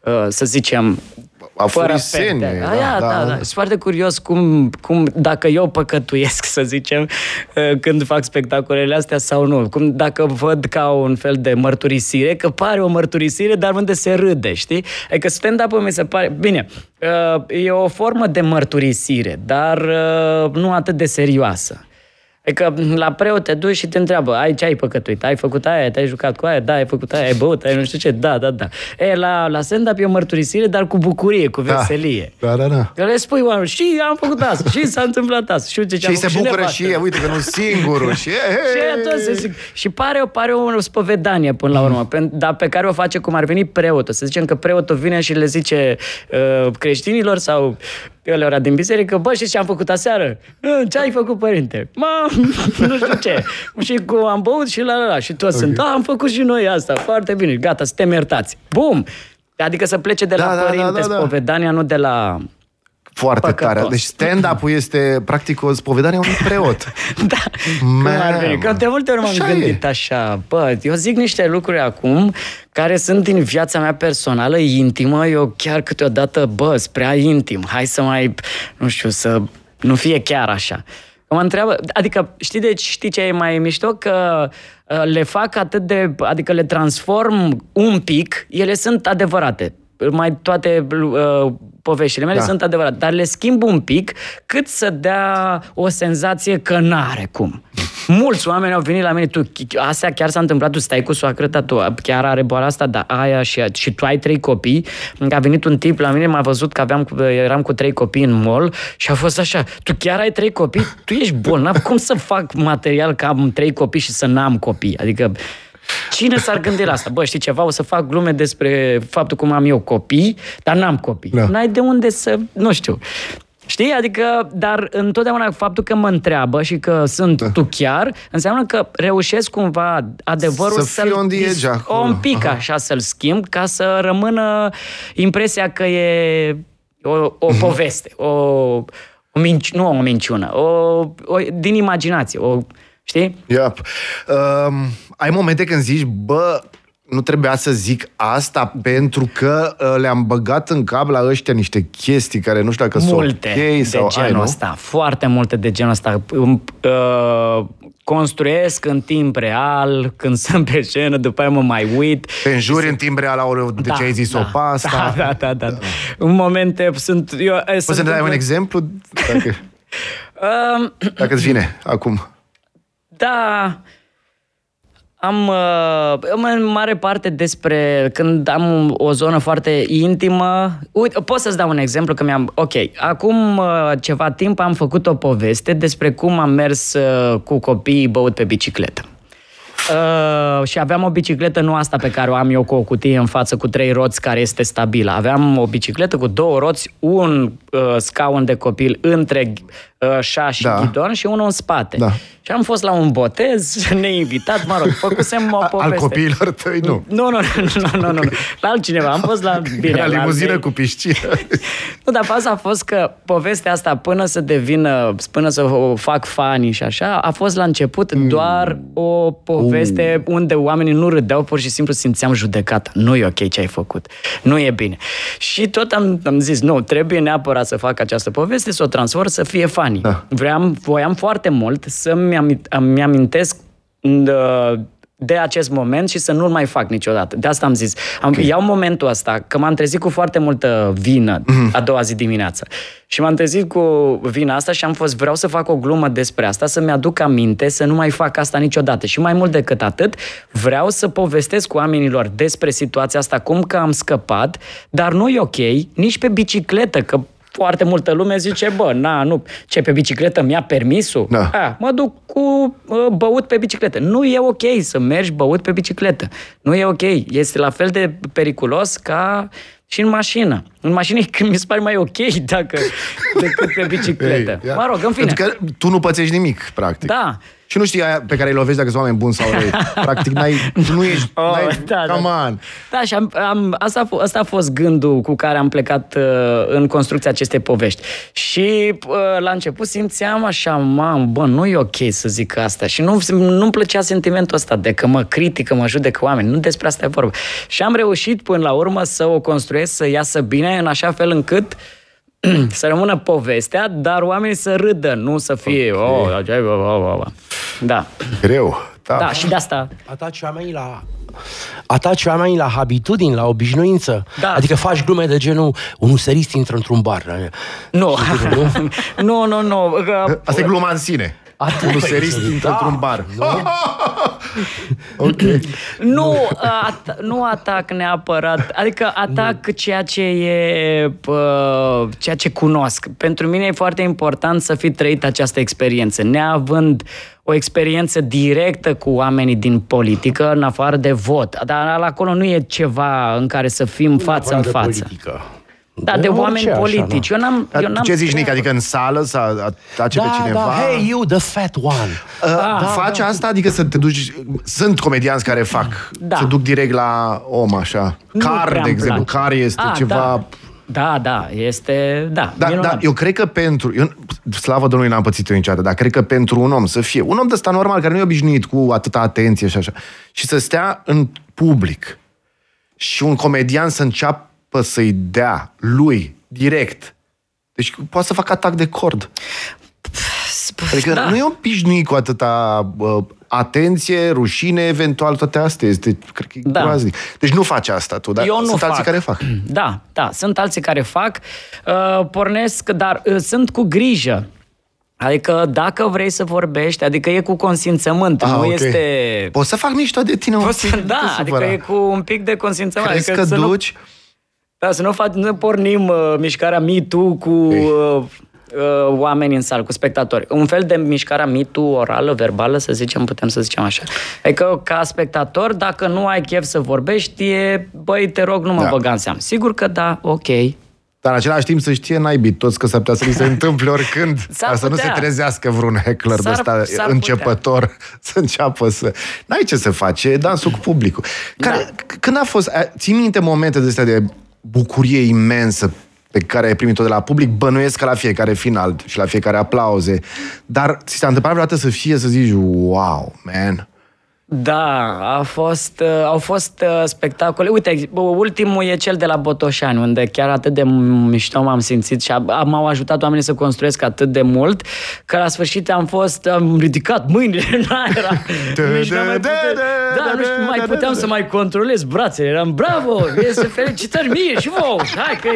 uh, să zicem, fără Afurisenie, pente. da, Aia, da, da, da. da. Sunt foarte curios cum, cum, dacă eu păcătuiesc, (laughs) să zicem, uh, când fac spectacolele astea sau nu. Cum dacă văd ca un fel de mărturisire, că pare o mărturisire, dar unde se râde, știi? Adică stand-up-ul mi se pare... Bine, uh, e o formă de mărturisire, dar uh, nu atât de serioasă. Adică la preot te duci și te întreabă, ai ce ai păcătuit? Ai făcut aia? Te-ai jucat cu aia? Da, ai făcut aia? Ai băut? Ai nu știu ce? Da, da, da. E, la, la stand-up e o mărturisire, dar cu bucurie, cu veselie. Da, da, da. Că le spui oamenilor, și am făcut asta, și s-a întâmplat asta, și uite ce Și am se făcut bucură nevastă. și e, uite că nu singurul. Și, e, (laughs) Și aia tot se zic. Și pare, pare o spovedanie până la urmă, mm. dar pe care o face cum ar veni preotul. Să zicem că preotul vine și le zice uh, creștinilor sau ălora din biserică, bă, știți ce am făcut aseară? "Uh, Ce ai făcut, părinte? Mă, (laughs) nu știu ce. Și cu am băut și la la la. Și toți okay. sunt, da, am făcut și noi asta, foarte bine, gata, suntem iertați. Bum! Adică să plece de Da, la da, da, părinte, da, da. spovedania, nu de la... Foarte Păcătos. tare. Deci stand-up-ul este practic o spovedanie a unui preot. (laughs) Da, cum ar veni. Mamă. Că de multe ori m-am Așa gândit e. așa, bă, eu zic niște lucruri acum care sunt din viața mea personală, intimă, eu chiar câteodată, bă, sunt prea intim, hai să mai, nu știu, să nu fie chiar așa. Mă întreabă, adică știi, deci, știi ce e mai mișto? Că uh, le fac atât de, adică le transform un pic, ele sunt adevărate. Mai toate uh, poveștile mele Da. sunt adevărate, dar le schimb un pic cât să dea o senzație că n-are cum. Mulți oameni au venit la mine, tu, astea chiar s-a întâmplat, tu stai cu soacră ta, tu chiar are boala asta, dar aia și, aia. și tu ai trei copii. A venit un tip la mine, m-a văzut că aveam, cu- eram cu trei copii în mall și a fost așa, tu chiar ai trei copii? Tu ești bolnav, cum să fac material că am trei copii și să n-am copii? Adică Cine s-ar gândi la asta? Bă, știi ceva, o să fac glume despre faptul cum am eu copii, dar n-am copii. Da. N-ai de unde să, nu știu. Știi? Adică, dar întotdeauna faptul că mă întreabă și că sunt da. tu chiar, înseamnă că reușesc cumva adevărul Să fii on the edge dis- acolo. un pic așa să-l schimb ca să rămână impresia că e o, o Mhm. poveste, o, o minci, nu o minciună, o, o, din imaginație, o, știi? Yep. Um, ai momente când zici, bă, nu trebuia să zic asta pentru că uh, le-am băgat în cap la ăștia niște chestii care nu știu dacă multe sunt ok de sau genul ai, nu? ăsta, foarte multe de genul ăsta. Îmi, Uh, construiesc în timp real, când (laughs) sunt pe scenă, după aia mă mai uit. Te înjuri în timp real, aoleu, de ce ai zis-o pe asta? Da, da, da, da. În momente sunt... Eu, eh, Poți să ne dai un exemplu? (laughs) Dacă, Um, dacă îți vine acum. Da, am uh, în mare parte despre când am o zonă foarte intimă. Uite, pot să-ți dau un exemplu că mi-am... Ok, acum uh, ceva timp am făcut o poveste despre cum am mers uh, cu copiii băut pe bicicletă. Uh, și aveam o bicicletă, nu asta pe care o am eu cu o cutie în față cu trei roți care este stabilă. Aveam o bicicletă cu două roți, un uh, scaun de copil între uh, șa și Da. ghidon și unul în spate. Da. Și am fost la un botez (laughs) neinvitat, mă rog, făcusem o poveste. Al copiilor tăi, nu. Nu, nu, nu, nu, nu, nu, nu. La altcineva. Am fost la... Bine, Era la limuzină altei. cu piscină. (laughs) Nu, dar faza a fost că povestea asta, până să devină, până să o fac fani și așa, a fost la început Mm. doar o poveste unde oamenii nu râdeau, pur și simplu simțeam judecată. Nu e ok ce ai făcut. Nu e bine. Și tot am, am zis, nu, trebuie neapărat să fac această poveste, să o transform să fie fani. Da. Vreau, voiam foarte mult să-mi ami- îmi amintesc uh, de acest moment și să nu-l mai fac niciodată. De asta am zis. Am, okay. Iau momentul ăsta, că m-am trezit cu foarte multă vină Mhm. a doua zi dimineață. Și m-am trezit cu vina asta și am fost, vreau să fac o glumă despre asta, să-mi aduc aminte, să nu mai fac asta niciodată. Și mai mult decât atât, vreau să povestesc cu oamenilor despre situația asta, cum că am scăpat, dar nu e ok, nici pe bicicletă, că foarte multă lume zice, bă, na, nu, ce, pe bicicletă mi-a permisul? Da. A, mă duc cu uh, băut pe bicicletă. Nu e ok să mergi băut pe bicicletă. Nu e ok. Este la fel de periculos ca și în mașină. În mașină mi se pare mai ok dacă, decât pe bicicletă. Ei, ia. Mă rog, în fine. Pentru că tu nu pățești nimic, practic. Da. Și nu știi aia pe care îi lovești dacă sunt oameni buni sau răi. (laughs) Practic, n-ai, tu nu ești... Oh, n-ai, da, da. come on. Da, și am, am, asta, a f- asta a fost gândul cu care am plecat uh, în construcția acestei povești. Și uh, la început simțeam așa, mam, bă, nu e ok să zic asta. Și nu, nu-mi plăcea sentimentul ăsta de că mă critică, mă judecă oameni. Nu despre asta e vorba. Și am reușit până la urmă să o construiesc, să iasă bine, în așa fel încât (clears throat) să rămână povestea, dar oamenii să râdă, nu să fie... Oh, oh, oh, oh, oh. Da. Greu. Da. Da, și de asta... Ataci oamenii la ataci oamenii la habitudini, la obișnuință. Da. Adică faci glume de genul un userist intră într-un bar. Nu, (laughs) nu, nu, nu. că- Asta e gluma în sine. Atât. Un serist Da. intră într-un bar. (laughs) ok. Nu, at- nu atac neapărat, adică atac ceea ce e, pă, ceea ce cunosc. Pentru mine e foarte important să fi trăit această experiență, neavând o experiență directă cu oamenii din politică, în afară de vot. Dar acolo nu e ceva în care să fim față în de față. Politică. Da, de orice oameni așa, politici. nu? Eu n-am, eu Dar n-am ce zici, Nic? treabă. Adică în sală să atace pe Da, cineva? da, hey, you, the fat one. Uh, da, faci asta? Adică să te duci... Sunt comedianți care fac. Da. Se duc direct la om, așa. Nu Car, prea de îmi exemplu. place. Car este Ah, ceva... Da. da, da, este... Da, Da, minunat. da, eu cred că pentru... Eu, slavă Domnului, n-am pățit eu niciodată, dar cred că pentru un om să fie... Un om de ăsta normal, care nu e obișnuit cu atâta atenție și așa, și să stea în public și un comedian să înceapă să-i dea lui, direct. Deci poate să facă atac de cord. Adică da. nu e obișnuit cu atâta uh, atenție, rușine, eventual toate astea. Este, cred că e Da. groaznic. Deci nu faci asta tu, dar Eu nu sunt fac. alții care fac. Da, da, sunt alții care fac, uh, pornesc, dar uh, sunt cu grijă. Adică dacă vrei să vorbești, adică e cu consimțământ, Ah, nu ok. este... Poți să fac mișto de tine un Poți pic, să, nu te da, adică supăra. e cu un pic de consimțământ. Crezi adică că să duci? Nu, da, să nu, fac, nu pornim uh, mișcarea Me Too cu uh, uh, oameni în sală, cu spectatori. Un fel de mișcarea Me Too orală, verbală, să zicem, putem să zicem așa. Adică ca spectator, dacă nu ai chef să vorbești, e, băi, te rog, nu mă Da. da. băga în seamă. Sigur că da, ok. Dar în același timp să știe naibii toți că s-ar putea să li se întâmple oricând. (laughs) S-ar Ca să nu se putea. trezească vreun heckler de S-ar- ăsta s-ar începător (laughs) să înceapă să... N-ai ce să faci, e dansul cu publicul. Care, Da. c- Când a fost... a- Ții minte momente de astea de bucurie imensă pe care ai primit-o de la public, bănuiesc că la fiecare final și la fiecare aplauze. Dar ți s-a întâmplat vreodată să fie să zici, wow, man, Da, a fost, uh, au fost uh, spectacole. Uite, ex- bă, ultimul e cel de la Botoșani, unde chiar atât de mișto m-am simțit și a- m-au ajutat oamenii să construiesc atât de mult, că la sfârșit am fost, am ridicat mâinile în aer. (laughs) Nici n-am mai pute- Da, nu știu, mai puteam să mai controlez brațele. Eram, bravo, este felicitări mie și vouă. Hai că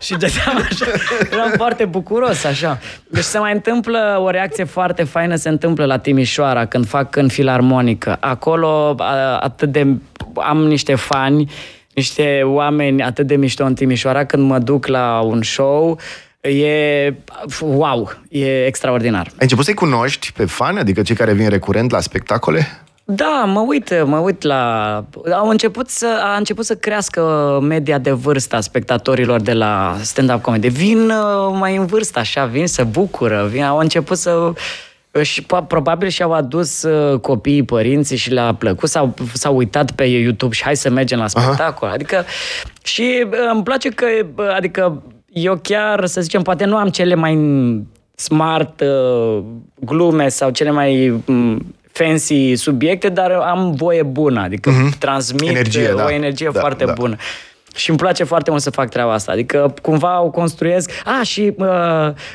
Și dădeam așa. Eram foarte bucuros, așa. Deci se mai întâmplă o reacție foarte faină, se întâmplă la Timișoara, când fac în filarmonică. Acolo a- atât de... am niște fani, niște oameni atât de mișto în Timișoara, când mă duc la un show, e wow, e extraordinar. ai început să-i cunoști pe fani, adică cei care vin recurent la spectacole? Da, mă uit, mă uit la... Au început să, a început să crească media de vârstă a spectatorilor de la stand-up comedy. Vin uh, mai în vârstă, așa, vin, să bucură, vin, au început să... Și po- probabil și-au adus uh, copiii, părinții și le-a plăcut, s-au, s-au uitat pe YouTube și hai să mergem la spectacol. Adică, și uh, îmi place că, uh, adică, eu chiar, să zicem, poate nu am cele mai smart uh, glume sau cele mai um, fancy subiecte, dar am voie bună, adică mm-hmm. transmit Energie, uh, da. o energie Da, foarte da. bună. Și îmi place foarte mult să fac treaba asta. Adică cumva o construiesc. A, și uh,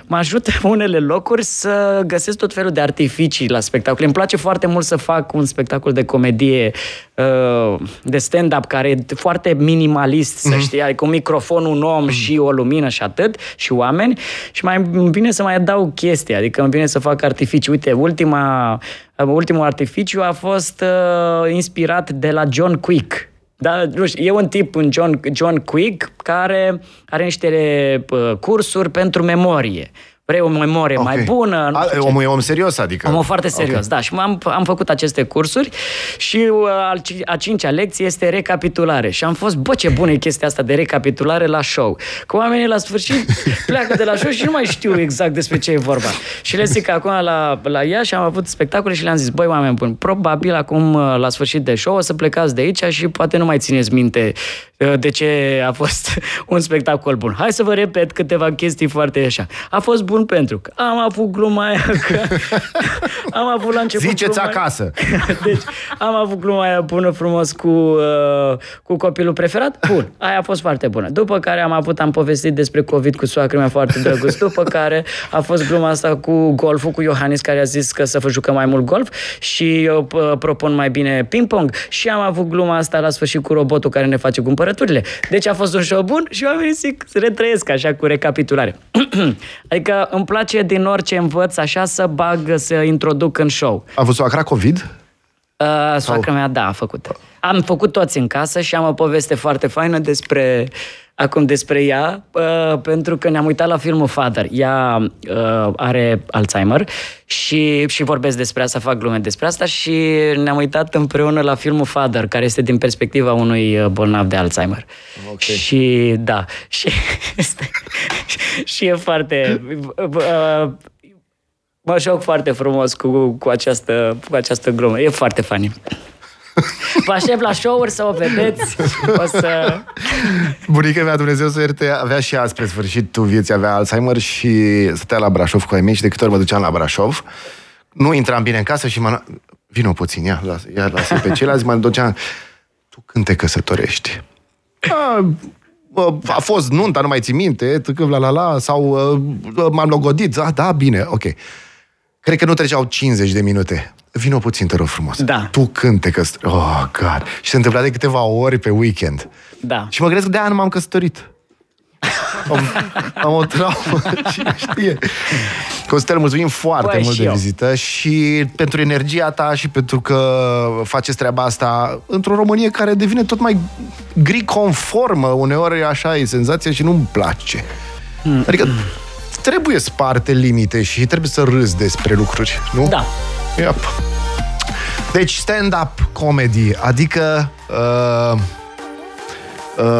mă ajută (laughs) unele locuri să găsesc tot felul de artificii la spectacole. Îmi place foarte mult să fac un spectacol de comedie, uh, de stand-up, care e foarte minimalist, să știi. Adică un microfon, un om și o lumină și atât, și oameni. Și mai îmi vine să mai adaug chestii. Adică îmi vine să fac artificii. Uite, ultima, ultimul artificiu a fost uh, inspirat de la John Quick. Da, nu știu, e un tip, un John, John Quick, care are niște uh, cursuri pentru memorie. Vrei o memorie Ok. mai bună. Nu A, știu ce. omul e om serios, adică... Omul foarte serios, Ok. da. Și am, am făcut aceste cursuri și uh, al ci- a cincea lecție este recapitulare. Și am fost, bă, ce bună e chestia asta de recapitulare la show. Că oamenii la sfârșit (laughs) pleacă de la show și nu mai știu exact despre ce e vorba. Și le zic că acum la, la ea și am avut spectacole și le-am zis, băi, oameni buni, probabil acum uh, la sfârșit de show o să plecați de aici și poate nu mai țineți minte uh, de ce a fost (laughs) un spectacol bun. Hai să vă repet câteva chestii foarte așa. A fost bun pentru că am avut gluma aia că (laughs) am avut la început Ziceți gluma aia- acasă. (laughs) deci am avut gluma aia bună frumos cu, uh, cu copilul preferat. Bun, aia a fost foarte bună. După care am avut, am povestit despre COVID cu soacră mea foarte drăguț. După care a fost gluma asta cu golful, cu Iohannis care a zis că să vă jucăm mai mult golf și eu uh, propun mai bine ping-pong. Și am avut gluma asta la sfârșit cu robotul care ne face cumpărăturile. Deci a fost un show bun și oamenii zic, se retrăiesc așa cu recapitulare. (clears throat) adică îmi place din orice învăț așa să bag, să introduc în show. A avut soacra COVID? Uh, soacra mea, da, a făcut. Am făcut toți în casă și am o poveste foarte faină despre acum despre ea, uh, pentru că ne-am uitat la filmul Father. Ea uh, are Alzheimer și, și vorbesc despre asta, fac glume despre asta și ne-am uitat împreună la filmul Father, care este din perspectiva unui uh, bolnav de Alzheimer. Ok. Și da, (laughs) și, este, și e foarte... Uh, mă joc foarte frumos cu, cu, această, cu această glumă. E foarte funny. Vă aștept la show-uri să o vedeți. O să... Bunica mea, Dumnezeu să ierte, avea și ea spre sfârșitul vieții, avea Alzheimer și stătea la Brașov cu ai mei și de câte ori mă duceam la Brașov, nu intram bine în casă și mă... Vino puțin, ia, las, ia lasă pe ceilalți, mă duceam... Tu când te căsătorești? A, bă, a fost nunta, nu mai ții minte, tâcâv la la la, sau uh, m-am logodit, da, da, bine, ok. Cred că nu treceau 50 de minute. Vino puțin, te rog frumos. Da. Tu când te căsătorești? Oh, God. Și se întâmpla de câteva ori pe weekend. Da. Și mă gândesc că de aia nu m-am căsătorit. Am, am o traumă, (laughs) cine știe. Costel, mulțumim foarte Băi, mult și de eu. vizită și pentru energia ta și pentru că faceți treaba asta într-o Românie care devine tot mai gri conformă. Uneori așa e senzația și nu-mi place. Adică trebuie sparte limite și trebuie să râzi despre lucruri, nu? Da. Yep. Deci stand-up comedy, adică uh,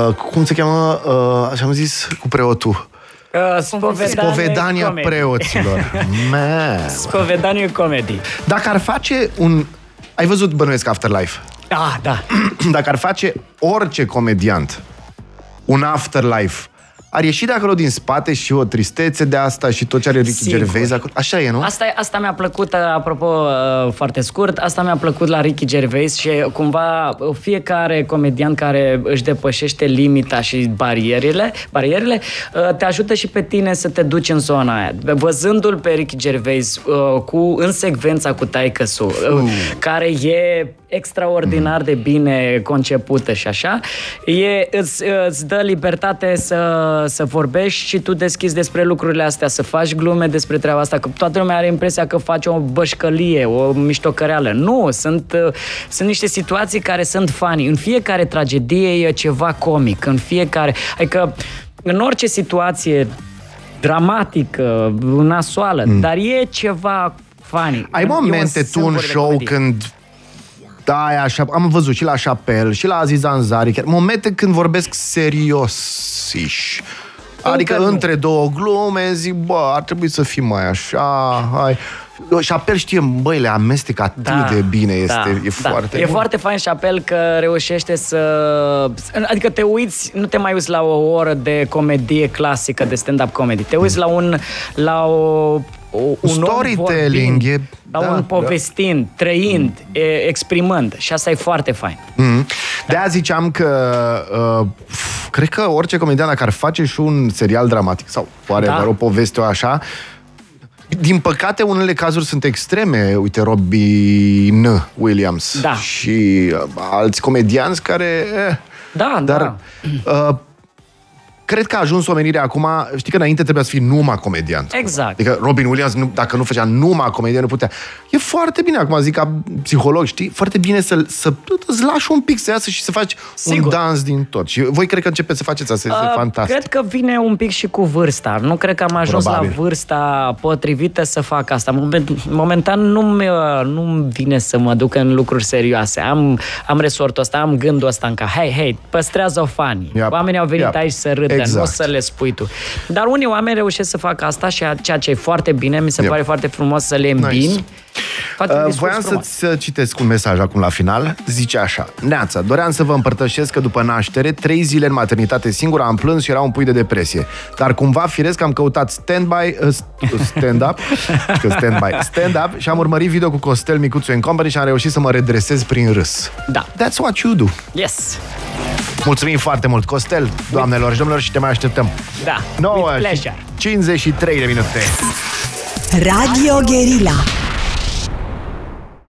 uh, cum se cheamă, uh, așa am zis, cu preotul. Uh, spovedanie, Spovedania comedy. preoților. (laughs) Man. Spovedanie comedy. Dacă ar face un... Ai văzut Bănuiesc Afterlife? Ah, da. (clears throat) Dacă ar face orice comediant un Afterlife, ar ieși de acolo din spate și o tristețe de asta și tot ce are Ricky Sigur. Gervais acolo. Așa e, nu? Asta, asta mi-a plăcut, uh, apropo, uh, foarte scurt, asta mi-a plăcut la Ricky Gervais și uh, cumva uh, fiecare comedian care își depășește limita și barierele, barierele uh, te ajută și pe tine să te duci în zona aia. Văzându-l pe Ricky Gervais uh, cu, în secvența cu taică care e extraordinar de bine concepută și așa, e, îți, îți dă libertate să, să vorbești și tu deschizi despre lucrurile astea, să faci glume despre treaba asta, că toată lumea are impresia că faci o bășcălie, o miștocăreală. Nu, sunt, uh, sunt niște situații care sunt funny. În fiecare tragedie e ceva comic, în fiecare... Adică în orice situație dramatică, nasoală, mm. dar e ceva funny. Ai E un momente tu în sâmbure de show comedie. când da, e așa, am văzut și la Chapel, și la Aziz Ansari, chiar momente când vorbesc serios Adică nu. între două glume zic, bă, ar trebui să fim mai așa, hai. Chapel știe, băi, le amestec atât de bine, este, e foarte E bun. foarte fain și apel că reușește să... Adică te uiți, nu te mai uiți la o oră de comedie clasică, de stand-up comedy. Te uiți la un... La o, o, un om Storytelling, vorbind, e- la da, un da. povestind, trăind, e, exprimând. Și asta e foarte fain. Mhm. De aia ziceam că uh, f- cred că orice comedian dacă ar face și un serial dramatic sau oare Da. da. o poveste o așa, din păcate, unele cazuri sunt extreme. Uite, Robin Williams Da. și uh, alți comedianți care... Eh, Da, dar da. uh, cred că a ajuns omenirea acum, știi că înainte trebuia să fii numai comediant. Exact. Adică Robin Williams, nu, dacă nu făcea numai comedie, nu putea. E foarte bine, acum zic ca psiholog, știi? Foarte bine să, să îți lași un pic să iasă și să faci Sigur. un dans din tot. Și voi cred că începeți să faceți asta, este Uh, fantastic. Cred că vine un pic și cu vârsta. Nu cred că am ajuns Probabil. la vârsta potrivită să fac asta. Moment, momentan nu-mi, uh, nu-mi vine să mă duc în lucruri serioase. Am, am resortul ăsta, am gândul ăsta încă. Hei, hei, păstrează-o fanii. Yep. Oamenii au venit Yep. aici să râdă, Exact. nu o să le spui tu. Dar unii oameni reușesc să facă asta și a- ceea ce e foarte bine, mi se Yep. pare foarte frumos să le îmbini. Nice. Faci un Uh, discurs voiam frumos. să-ți uh, citesc un mesaj acum la final. Zice așa. Neața, doream să vă împărtășesc că după naștere, trei zile în maternitate singură am plâns și era un pui de depresie. Dar cumva, firesc, am căutat stand-by, uh, st- stand-up, (laughs) că stand-by, stand-up și am urmărit video cu Costel Micuțu în Company și am reușit să mă redresez prin râs. Da. That's what you do. Yes. Mulțumim foarte mult, Costel, doamnelor și domnilor, și te mai așteptăm. Da. 9 With și pleasure. 53 de minute. Radio Guerilla